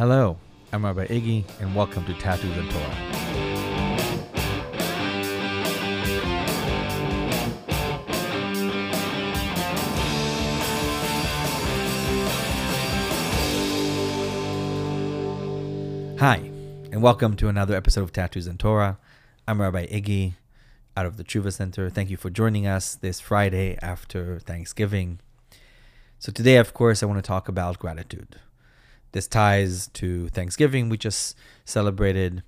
Hello, I'm Rabbi Iggy, and welcome to Tattoos and Torah. Hi, and welcome to another episode of Tattoos and Torah. I'm Rabbi Iggy out of the Tshuva Center. Thank you for joining us this Friday after Thanksgiving. So, today, of course, I want to talk about gratitude. This ties to Thanksgiving we just celebrated.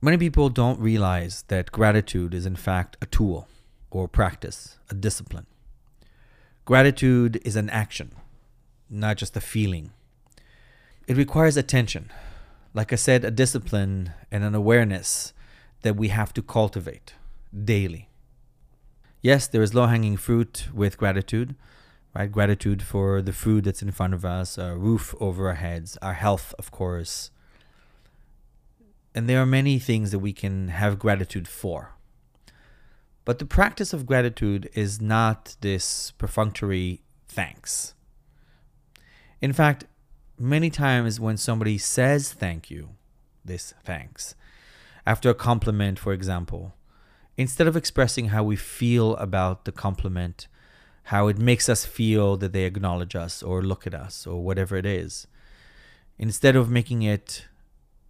Many people don't realize that gratitude is, in fact, a tool or practice, a discipline. Gratitude is an action, not just a feeling. It requires attention. Like I said, a discipline and an awareness that we have to cultivate daily. Yes, there is low hanging fruit with gratitude, right? Gratitude for the food that's in front of us, a roof over our heads, our health, of course. And there are many things that we can have gratitude for. But the practice of gratitude is not this perfunctory thanks. In fact, many times when somebody says thank you, this thanks, after a compliment, for example, instead of expressing how we feel about the compliment, how it makes us feel that they acknowledge us or look at us or whatever it is, instead of making it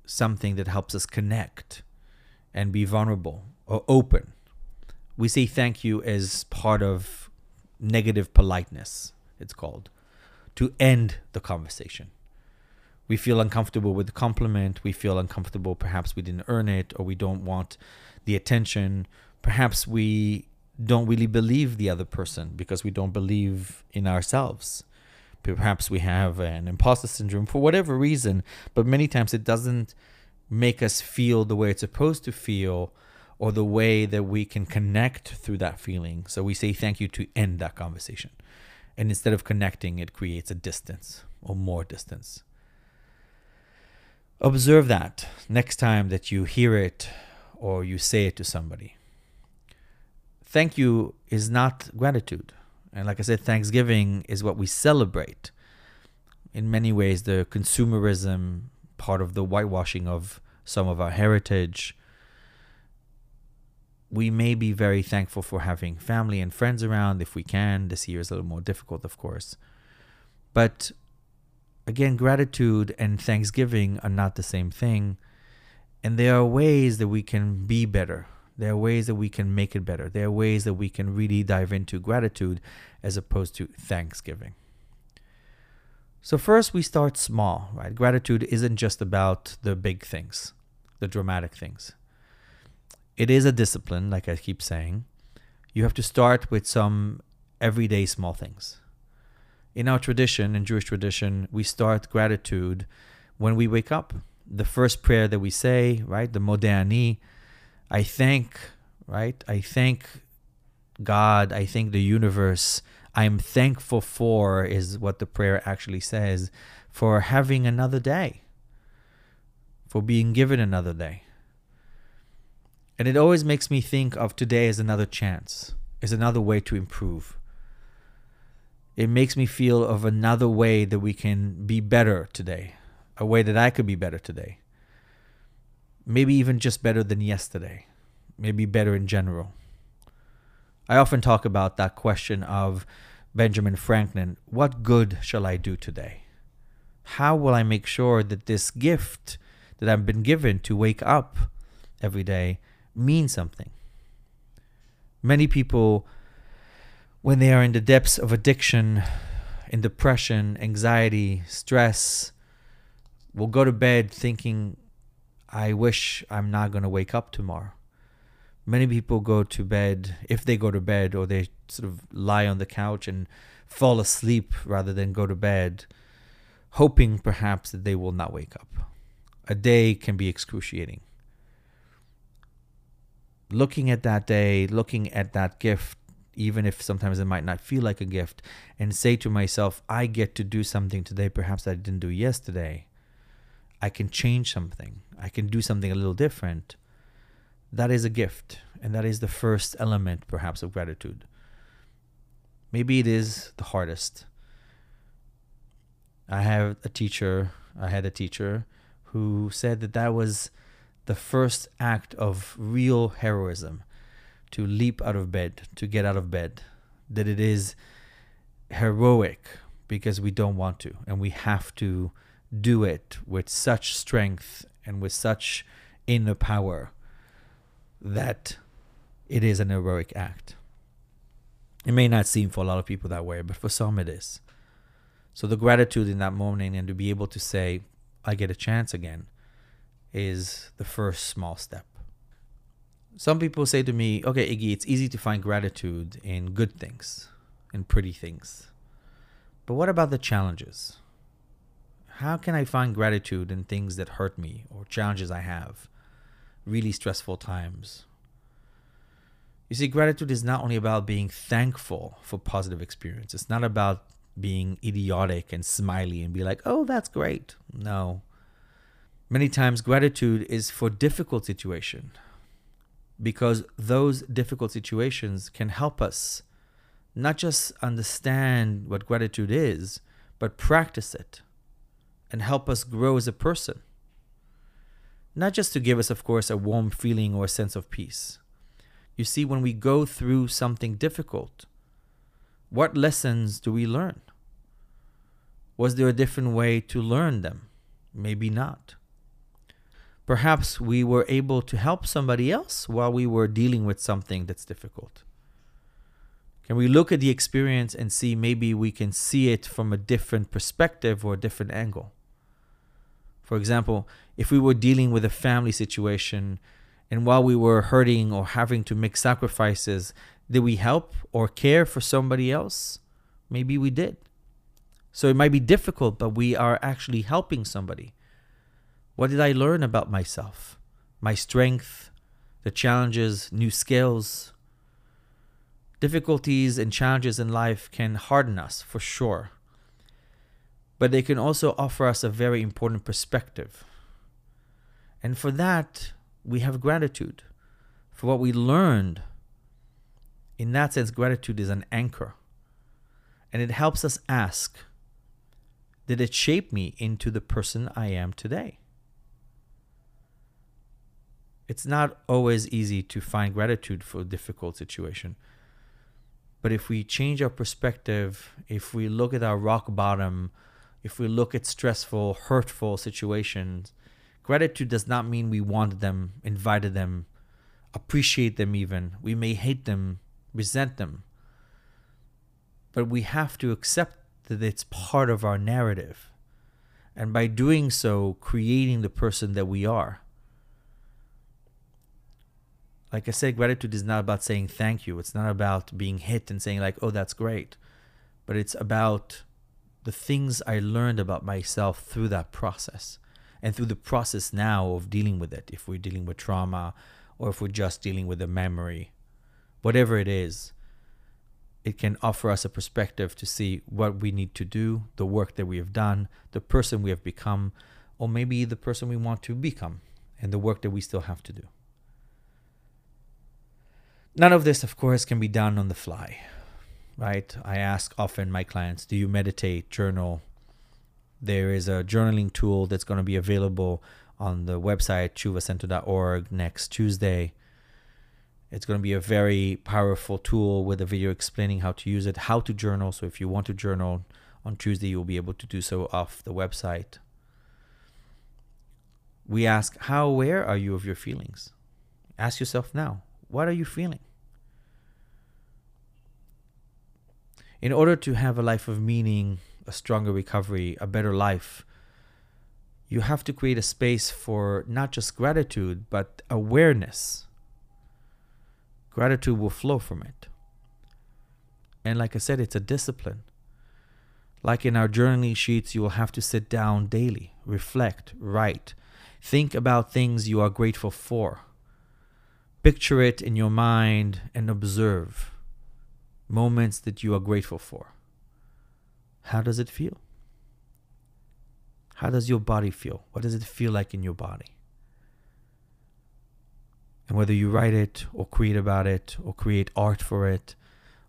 something that helps us connect and be vulnerable or open, we say thank you as part of negative politeness, it's called, to end the conversation we feel uncomfortable with the compliment. We feel uncomfortable. Perhaps we didn't earn it or we don't want the attention. Perhaps we don't really believe the other person because we don't believe in ourselves. Perhaps we have an imposter syndrome for whatever reason, but many times it doesn't make us feel the way it's supposed to feel or the way that we can connect through that feeling. So we say thank you to end that conversation. And instead of connecting, it creates a distance or more distance. Observe that next time that you hear it or you say it to somebody. Thank you is not gratitude. And like I said, Thanksgiving is what we celebrate. In many ways, the consumerism part of the whitewashing of some of our heritage. We may be very thankful for having family and friends around if we can. This year is a little more difficult, of course. But again, gratitude and thanksgiving are not the same thing. And there are ways that we can be better. There are ways that we can make it better. There are ways that we can really dive into gratitude as opposed to thanksgiving. So, first, we start small, right? Gratitude isn't just about the big things, the dramatic things. It is a discipline, like I keep saying. You have to start with some everyday small things in our tradition, in Jewish tradition, we start gratitude when we wake up. The first prayer that we say, right, the Modeh Ani, I thank, right, I thank God, I thank the universe. I'm thankful for, is what the prayer actually says, for having another day, for being given another day. And it always makes me think of today as another chance, as another way to improve it makes me feel of another way that we can be better today, a way that I could be better today. Maybe even just better than yesterday, maybe better in general. I often talk about that question of Benjamin Franklin what good shall I do today? How will I make sure that this gift that I've been given to wake up every day means something? Many people when they are in the depths of addiction, in depression, anxiety, stress, will go to bed thinking, I wish I'm not going to wake up tomorrow. Many people go to bed, if they go to bed, or they sort of lie on the couch and fall asleep rather than go to bed, hoping perhaps that they will not wake up. A day can be excruciating. Looking at that day, looking at that gift, even if sometimes it might not feel like a gift, and say to myself, I get to do something today perhaps I didn't do yesterday. I can change something. I can do something a little different. That is a gift. And that is the first element, perhaps, of gratitude. Maybe it is the hardest. I have a teacher I had a teacher who said that that was the first act of real heroism to leap out of bed, to get out of bed, that it is heroic because we don't want to and we have to do it with such strength and with such inner power that it is an heroic act. It may not seem for a lot of people that way, but for some it is. So the gratitude in that moment and to be able to say, I get a chance again, is the first small step. Some people say to me, okay, Iggy, it's easy to find gratitude in good things, in pretty things. But what about the challenges? How can I find gratitude in things that hurt me or challenges I have? Really stressful times. You see, gratitude is not only about being thankful for positive experience. It's not about being idiotic and smiley and be like, oh, that's great. No. Many times, gratitude is for difficult situation because those difficult situations can help us not just understand what gratitude is, but practice it and help us grow as a person. Not just to give us, of course, a warm feeling or a sense of peace. You see, when we go through something difficult, what lessons do we learn? Was there a different way to learn them? Maybe not. Perhaps we were able to help somebody else while we were dealing with something that's difficult. Can we look at the experience and see maybe we can see it from a different perspective or a different angle? For example, if we were dealing with a family situation and while we were hurting or having to make sacrifices, did we help or care for somebody else? Maybe we did. So it might be difficult, but we are actually helping somebody. What did I learn about myself? My strength, the challenges, new skills. Difficulties and challenges in life can harden us for sure but they can also offer us a very important perspective. And for that, we have gratitude for what we learned. In that sense, gratitude is an anchor. And it helps us ask Did it shape me into the person I am today? It's not always easy to find gratitude for a difficult situation. But if we change our perspective, if we look at our rock bottom if we look at stressful, hurtful situations, gratitude does not mean we wanted them, invited them, appreciate them even. We may hate them, resent them. But we have to accept that it's part of our narrative. And by doing so, creating the person that we are. Like I said, gratitude is not about saying thank you. It's not about being hit and saying, like, oh, that's great. But it's about the things I learned about myself through that process and through the process now of dealing with it. If we're dealing with trauma or if we're just dealing with a memory, whatever it is, it can offer us a perspective to see what we need to do, the work that we have done, the person we have become, or maybe the person we want to become, and the work that we still have to do. None of this, of course, can be done on the fly right? I ask often my clients, do you meditate, journal? There is a journaling tool that's going to be available on the website tshuvacenter.org next Tuesday. It's going to be a very powerful tool with a video explaining how to use it, how to journal. So if you want to journal on Tuesday, you'll be able to do so off the website. We ask, how aware are you of your feelings? Ask yourself now, what are you feeling? In order to have a life of meaning, a stronger recovery, a better life, you have to create a space for not just gratitude, but awareness. Gratitude will flow from it. And like I said, it's a discipline. Like in our journaling sheets, you will have to sit down daily, reflect, write, think about things you are grateful for. Picture it in your mind and observe moments that you are grateful for. How does it feel? How does your body feel? What does it feel like in your body? And whether you write it or create about it or create art for it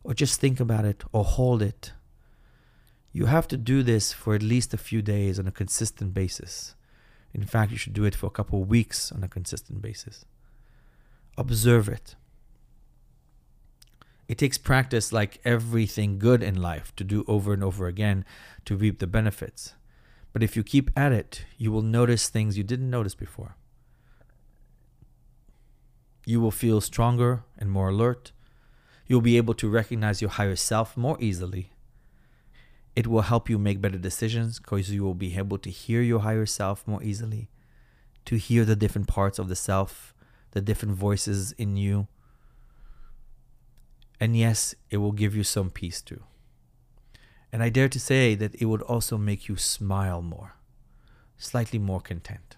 or just think about it or hold it, You have to do this for at least a few days on a consistent basis. In fact, you should do it for a couple of weeks on a consistent basis. Observe it. It takes practice, like everything good in life, to do over and over again to reap the benefits. But if you keep at it, you will notice things you didn't notice before. You will feel stronger and more alert. You'll be able to recognize your higher self more easily. It will help you make better decisions because you will be able to hear your higher self more easily, to hear the different parts of the self, the different voices in you. And yes, it will give you some peace too. And I dare to say that it would also make you smile more, slightly more content.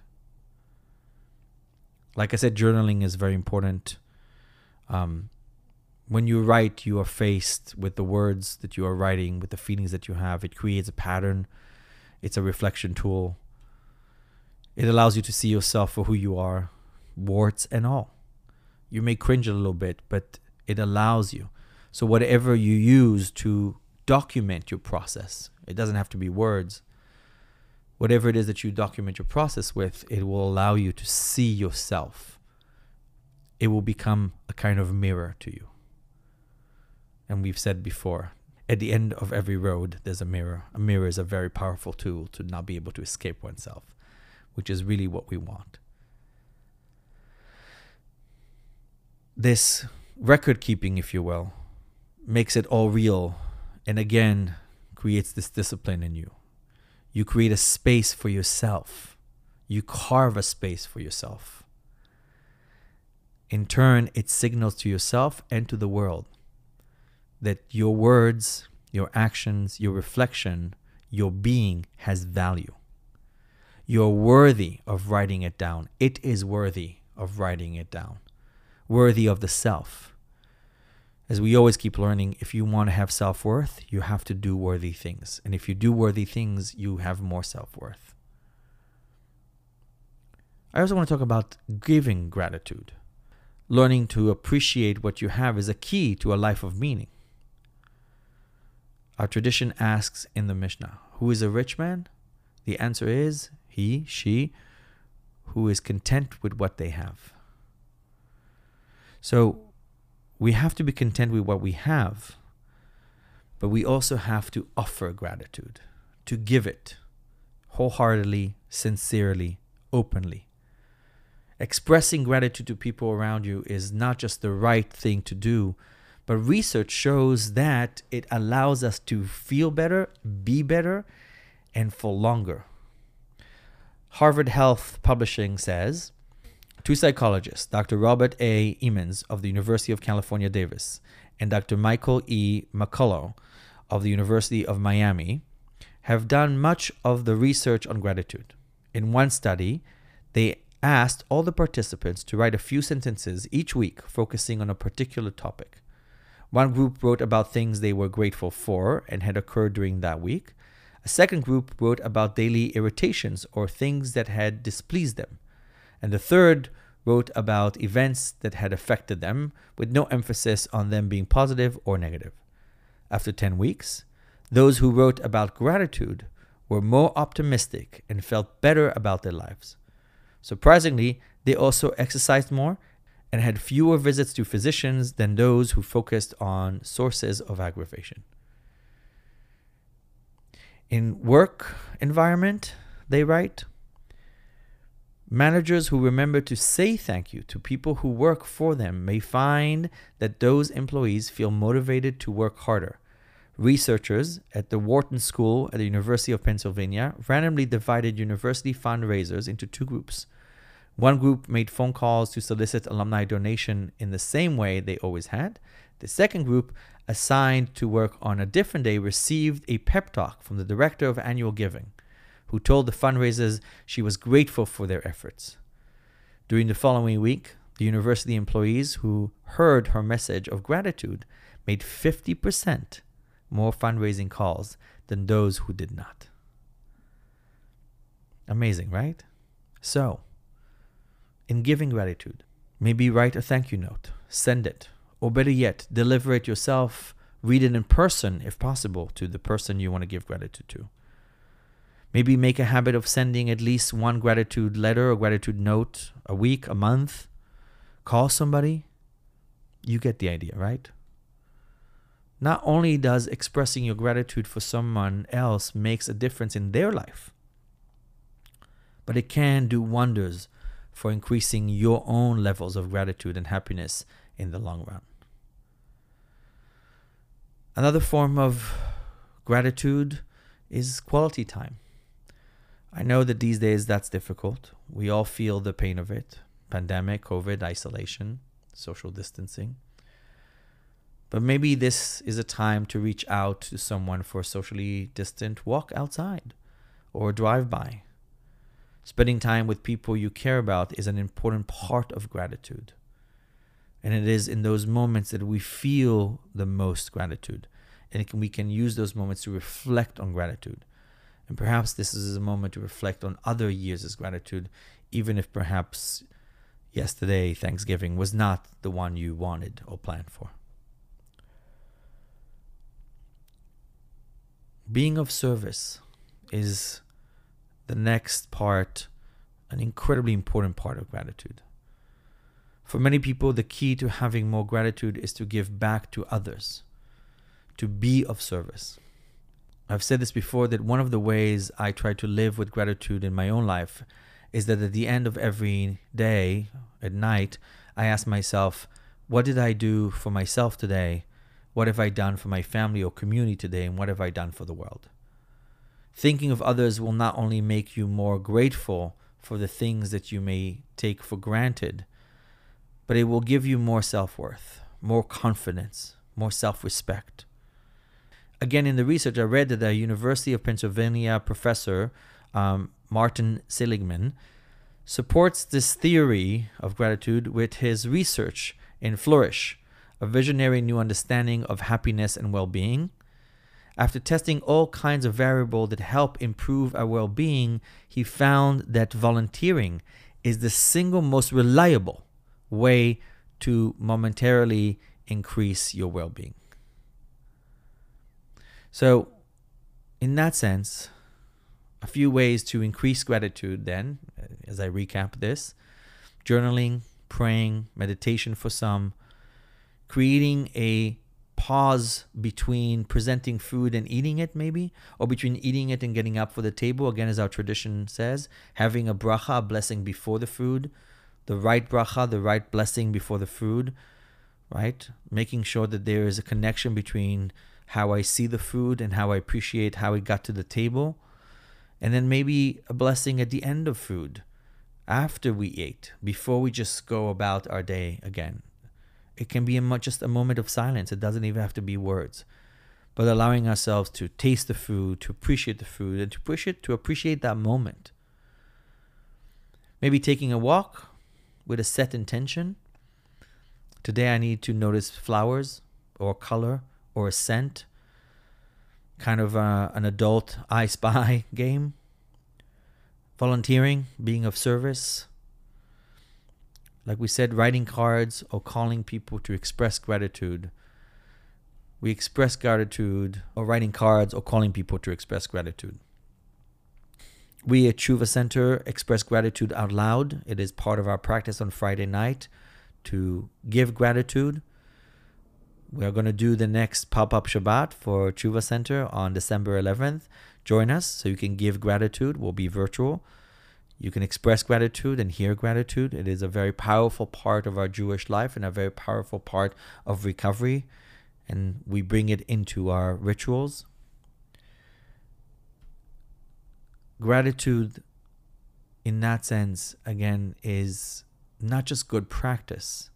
Like I said, journaling is very important. Um, when you write, you are faced with the words that you are writing, with the feelings that you have. It creates a pattern, it's a reflection tool. It allows you to see yourself for who you are, warts and all. You may cringe a little bit, but it allows you. So, whatever you use to document your process, it doesn't have to be words. Whatever it is that you document your process with, it will allow you to see yourself. It will become a kind of mirror to you. And we've said before, at the end of every road, there's a mirror. A mirror is a very powerful tool to not be able to escape oneself, which is really what we want. This record keeping, if you will, makes it all real and again creates this discipline in you. You create a space for yourself, you carve a space for yourself. In turn, it signals to yourself and to the world that your words, your actions, your reflection, your being has value. You're worthy of writing it down. It is worthy of writing it down, worthy of the self. As we always keep learning, if you want to have self worth, you have to do worthy things. And if you do worthy things, you have more self worth. I also want to talk about giving gratitude. Learning to appreciate what you have is a key to a life of meaning. Our tradition asks in the Mishnah, Who is a rich man? The answer is he, she, who is content with what they have. So we have to be content with what we have, but we also have to offer gratitude, to give it wholeheartedly, sincerely, openly. Expressing gratitude to people around you is not just the right thing to do, but research shows that it allows us to feel better, be better, and for longer. Harvard Health Publishing says two psychologists, Dr. Robert A. Emmons of the University of California, Davis, and Dr. Michael E. McCullough of the University of Miami, have done much of the research on gratitude. In one study, they asked all the participants to write a few sentences each week focusing on a particular topic. One group wrote about things they were grateful for and had occurred during that week. A second group wrote about daily irritations or things that had displeased them. And the third wrote about events that had affected them, with no emphasis on them being positive or negative. After 10 weeks, those who wrote about gratitude were more optimistic and felt better about their lives. Surprisingly, they also exercised more and had fewer visits to physicians than those who focused on sources of aggravation. In work environment, they write, Managers who remember to say thank you to people who work for them may find that those employees feel motivated to work harder. Researchers at the Wharton School at the University of Pennsylvania randomly divided university fundraisers into two groups one group made phone calls to solicit alumni donation in the same way they always had. The second group, assigned to work on a different day, received a pep talk from the director of annual giving, who told the fundraisers she was grateful for their efforts. During the following week, the university employees who heard her message of gratitude made 50% more fundraising calls than those who did not. Amazing, right? So, in giving gratitude. Maybe write a thank you note, send it, or better yet, deliver it yourself, Read it in person, if possible, to the person you want to give gratitude to. Maybe make a habit of sending at least one gratitude letter or gratitude note a week, a month. Call somebody. You get the idea, right? Not only does expressing your gratitude for someone else makes a difference in their life, but it can do wonders for increasing your own levels of gratitude and happiness in the long run. Another form of gratitude is quality time. I know that these days that's difficult. We all feel the pain of it pandemic, COVID, isolation, social distancing. But maybe this is a time to reach out to someone for a socially distant walk outside or drive by. Spending time with people you care about is an important part of gratitude. And it is in those moments that we feel the most gratitude. And can, we can use those moments to reflect on gratitude. And perhaps this is a moment to reflect on other years' as gratitude, even if perhaps yesterday, Thanksgiving, was not the one you wanted or planned for. Being of service is the next part, an incredibly important part of gratitude. For many people, the key to having more gratitude is to give back to others, to be of service. I've said this before that one of the ways I try to live with gratitude in my own life is that at the end of every day, at night, I ask myself, what did I do for myself today? What have I done for my family or community today? And what have I done for the world? Thinking of others will not only make you more grateful for the things that you may take for granted, but it will give you more self worth, more confidence, more self respect. Again, in the research, I read that the University of Pennsylvania professor um, Martin Seligman supports this theory of gratitude with his research in Flourish, a visionary new understanding of happiness and well being. After testing all kinds of variables that help improve our well being, he found that volunteering is the single most reliable way to momentarily increase your well being. So, in that sense, a few ways to increase gratitude then, uh, as I recap this journaling, praying, meditation for some, creating a pause between presenting food and eating it, maybe, or between eating it and getting up for the table, again, as our tradition says, having a bracha, a blessing before the food, the right bracha, the right blessing before the food, right? Making sure that there is a connection between how I see the food and how I appreciate how it got to the table and then maybe a blessing at the end of food after we ate, before we just go about our day again. It can be a, just a moment of silence. It doesn't even have to be words, but allowing ourselves to taste the food, to appreciate the food, and to push it to appreciate that moment. Maybe taking a walk with a set intention. Today I need to notice flowers or color or a scent kind of uh, an adult I Spy game. Volunteering, being of service. Like we said, writing cards or calling people to express gratitude. We express gratitude or writing cards or calling people to express gratitude. We at Tshuva Center express gratitude out loud. It is part of our practice on Friday night to give gratitude we are going to do the next pop up Shabbat for Tshuva Center on December 11th. Join us so you can give gratitude. We'll be virtual. You can express gratitude and hear gratitude. It is a very powerful part of our Jewish life and a very powerful part of recovery. And we bring it into our rituals. Gratitude, in that sense, again, is not just good practice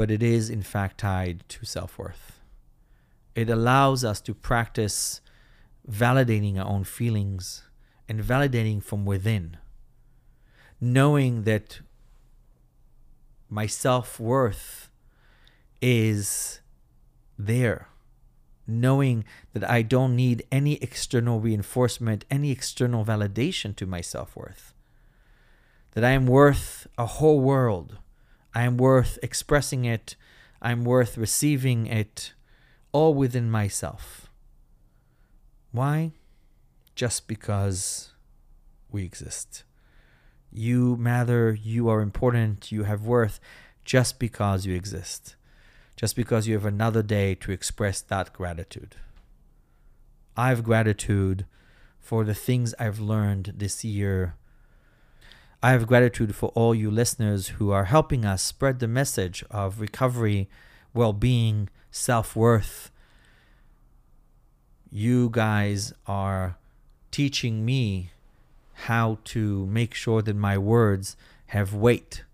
but it is in fact tied to self worth. It allows us to practice validating our own feelings and validating from within, knowing that my self worth is there, knowing that I don't need any external reinforcement, any external validation to my self worth, that I am worth a whole world I am worth expressing it. I'm worth receiving it. all within myself. Why? Just because we exist. You matter, you are important, you have worth just because you exist. Just because you have another day to express that gratitude. I have gratitude for the things I've learned this year. I have gratitude for all you listeners who are helping us spread the message of recovery, well being, self worth. You guys are teaching me how to make sure that my words have weight.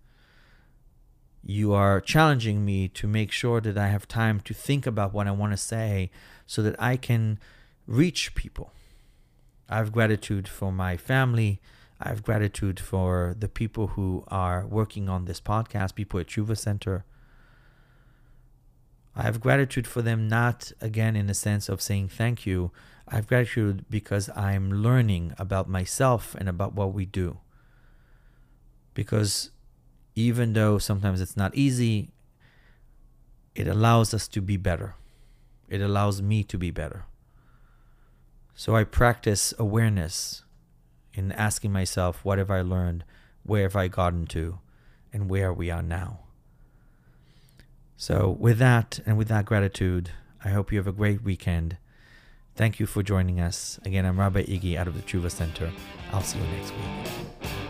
You are challenging me to make sure that I have time to think about what I want to say so that I can reach people. I have gratitude for my family. I have gratitude for the people who are working on this podcast, people at Tshuva Center. I have gratitude for them, not again in the sense of saying thank you. I have gratitude because I'm learning about myself and about what we do. Because even though sometimes it's not easy, it allows us to be better. It allows me to be better. So I practice awareness in asking myself, what have I learned? Where have I gotten to? And where we are now. So, with that and with that gratitude, I hope you have a great weekend. Thank you for joining us. Again, I'm Rabbi Iggy out of the Tshuva Center. I'll see you next week.